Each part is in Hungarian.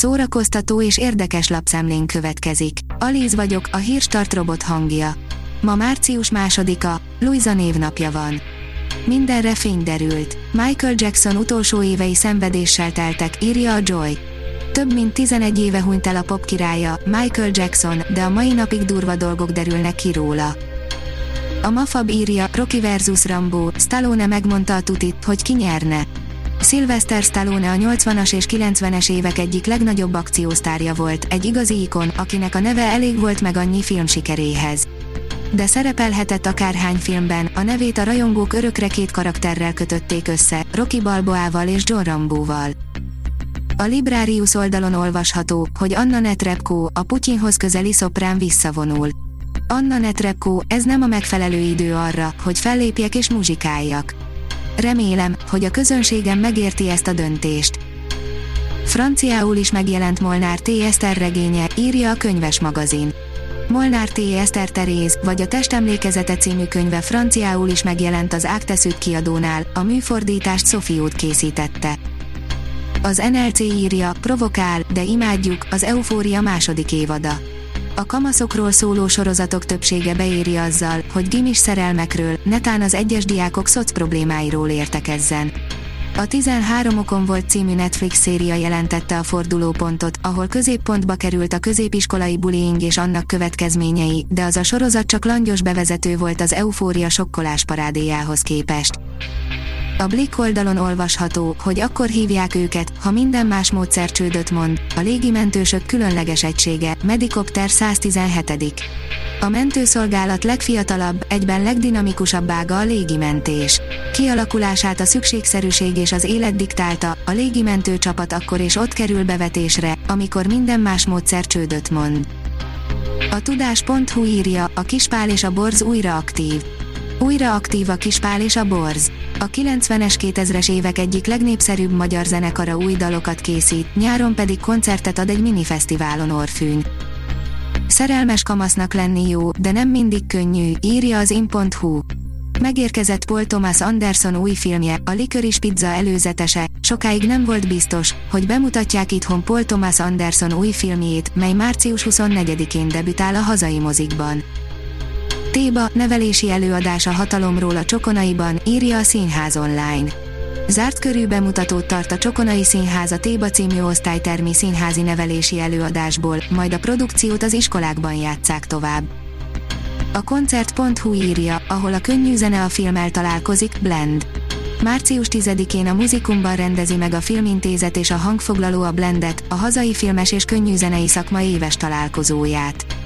Szórakoztató és érdekes lapszemlén következik. Alíz vagyok, a hírstart robot hangja. Ma március másodika, Luisa névnapja van. Mindenre fény derült. Michael Jackson utolsó évei szenvedéssel teltek, írja a Joy. Több mint 11 éve hunyt el a pop királya, Michael Jackson, de a mai napig durva dolgok derülnek ki róla. A Mafab írja, Rocky vs. Rambo, Stallone megmondta a tutit, hogy ki nyerne. Sylvester Stallone a 80-as és 90-es évek egyik legnagyobb akciósztárja volt, egy igazi ikon, akinek a neve elég volt meg annyi film sikeréhez. De szerepelhetett akárhány filmben, a nevét a rajongók örökre két karakterrel kötötték össze, Rocky Balboával és John Rambóval. A Librarius oldalon olvasható, hogy Anna Netrebko, a Putyinhoz közeli szoprán visszavonul. Anna Netrebko, ez nem a megfelelő idő arra, hogy fellépjek és muzsikáljak. Remélem, hogy a közönségem megérti ezt a döntést. Franciául is megjelent Molnár T. Eszter regénye, írja a könyves magazin. Molnár T. Eszter Teréz, vagy a Testemlékezete című könyve franciául is megjelent az Ágteszűt kiadónál, a műfordítást Sofiót készítette. Az NLC írja, provokál, de imádjuk, az Eufória második évada. A kamaszokról szóló sorozatok többsége beéri azzal, hogy gimis szerelmekről, netán az egyes diákok szoc problémáiról értekezzen. A 13 okon volt című Netflix széria jelentette a fordulópontot, ahol középpontba került a középiskolai bullying és annak következményei, de az a sorozat csak langyos bevezető volt az eufória sokkolás parádéjához képest. A Blick oldalon olvasható, hogy akkor hívják őket, ha minden más módszer csődöt mond, a légimentősök különleges egysége, Medikopter 117. A mentőszolgálat legfiatalabb, egyben legdinamikusabb ága a légimentés. Kialakulását a szükségszerűség és az élet diktálta, a légimentő csapat akkor és ott kerül bevetésre, amikor minden más módszer csődöt mond. A tudás.hu írja, a kispál és a borz újra aktív. Újra aktív a Kispál és a Borz. A 90-es 2000-es évek egyik legnépszerűbb magyar zenekara új dalokat készít, nyáron pedig koncertet ad egy minifesztiválon Orfűn. Szerelmes kamasznak lenni jó, de nem mindig könnyű, írja az in.hu. Megérkezett Paul Thomas Anderson új filmje, a Licorice Pizza előzetese, sokáig nem volt biztos, hogy bemutatják itthon Paul Thomas Anderson új filmjét, mely március 24-én debütál a hazai mozikban. Téba, nevelési előadás a hatalomról a Csokonaiban, írja a Színház online. Zárt körű bemutatót tart a Csokonai Színház a Téba című osztálytermi színházi nevelési előadásból, majd a produkciót az iskolákban játszák tovább. A koncert.hu írja, ahol a könnyű zene a filmmel találkozik, Blend. Március 10-én a Muzikumban rendezi meg a Filmintézet és a hangfoglaló a Blendet, a hazai filmes és könnyű zenei szakma éves találkozóját.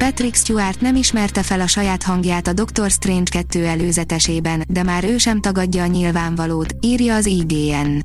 Patrick Stewart nem ismerte fel a saját hangját a Doctor Strange 2 előzetesében, de már ő sem tagadja a nyilvánvalót, írja az IGN.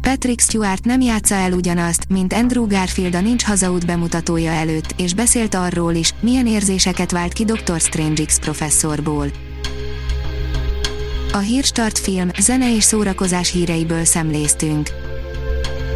Patrick Stewart nem játsza el ugyanazt, mint Andrew Garfield a Nincs Hazaút bemutatója előtt, és beszélt arról is, milyen érzéseket vált ki Dr. Strange X professzorból. A Hírstart film, zene és szórakozás híreiből szemléztünk.